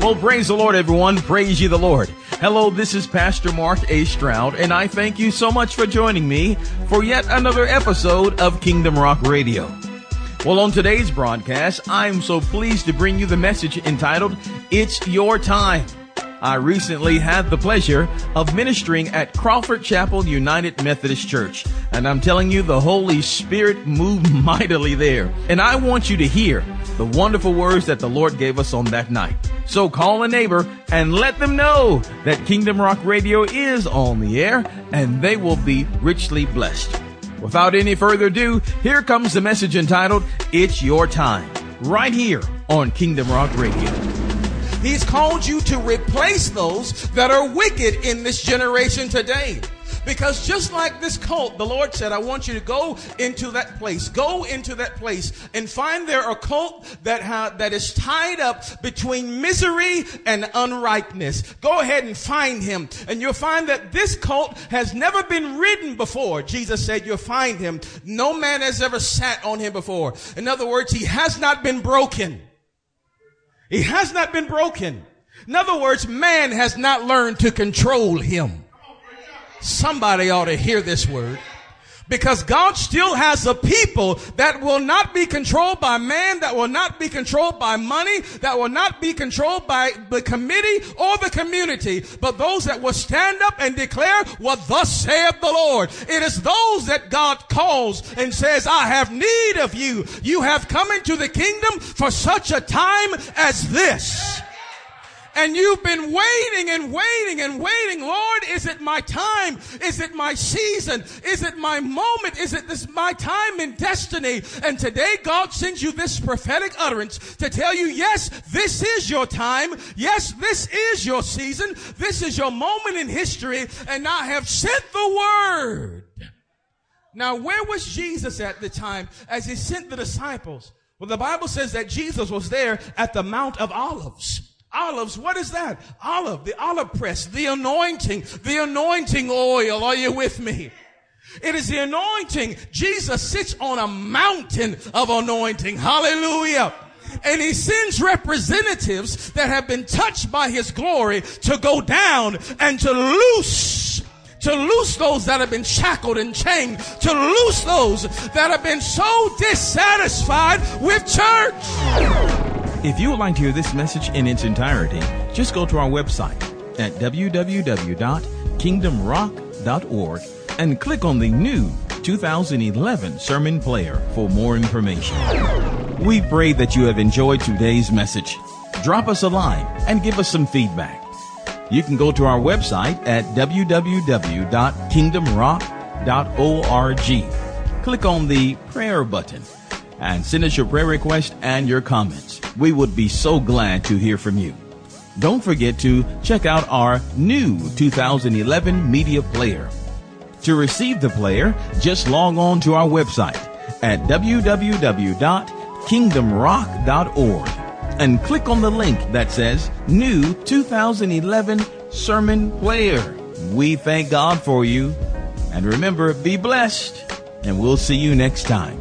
Well, praise the Lord, everyone. Praise ye the Lord. Hello, this is Pastor Mark A. Stroud, and I thank you so much for joining me for yet another episode of Kingdom Rock Radio. Well, on today's broadcast, I'm so pleased to bring you the message entitled, It's Your Time. I recently had the pleasure of ministering at Crawford Chapel United Methodist Church, and I'm telling you, the Holy Spirit moved mightily there. And I want you to hear the wonderful words that the Lord gave us on that night. So call a neighbor and let them know that Kingdom Rock Radio is on the air and they will be richly blessed. Without any further ado, here comes the message entitled, It's Your Time, right here on Kingdom Rock Radio. He's called you to replace those that are wicked in this generation today. Because just like this cult, the Lord said, I want you to go into that place. Go into that place and find there a cult that, ha- that is tied up between misery and unripeness. Go ahead and find him. And you'll find that this cult has never been ridden before. Jesus said, you'll find him. No man has ever sat on him before. In other words, he has not been broken. He has not been broken. In other words, man has not learned to control him. Somebody ought to hear this word. Because God still has a people that will not be controlled by man, that will not be controlled by money, that will not be controlled by the committee or the community, but those that will stand up and declare what thus saith the Lord. It is those that God calls and says, I have need of you. You have come into the kingdom for such a time as this. And you've been waiting and waiting and waiting. Lord, is it my time? Is it my season? Is it my moment? Is it this my time in destiny? And today God sends you this prophetic utterance to tell you, yes, this is your time. Yes, this is your season. This is your moment in history. And I have sent the word. Now, where was Jesus at the time as he sent the disciples? Well, the Bible says that Jesus was there at the Mount of Olives. Olives, what is that? Olive, the olive press, the anointing, the anointing oil. Are you with me? It is the anointing. Jesus sits on a mountain of anointing. Hallelujah. And he sends representatives that have been touched by his glory to go down and to loose to loose those that have been shackled and chained, to loose those that have been so dissatisfied with church. If you would like to hear this message in its entirety, just go to our website at www.kingdomrock.org and click on the new 2011 sermon player for more information. We pray that you have enjoyed today's message. Drop us a line and give us some feedback. You can go to our website at www.kingdomrock.org. Click on the prayer button and send us your prayer request and your comments. We would be so glad to hear from you. Don't forget to check out our new 2011 media player. To receive the player, just log on to our website at www.kingdomrock.org and click on the link that says New 2011 Sermon Player. We thank God for you. And remember, be blessed, and we'll see you next time.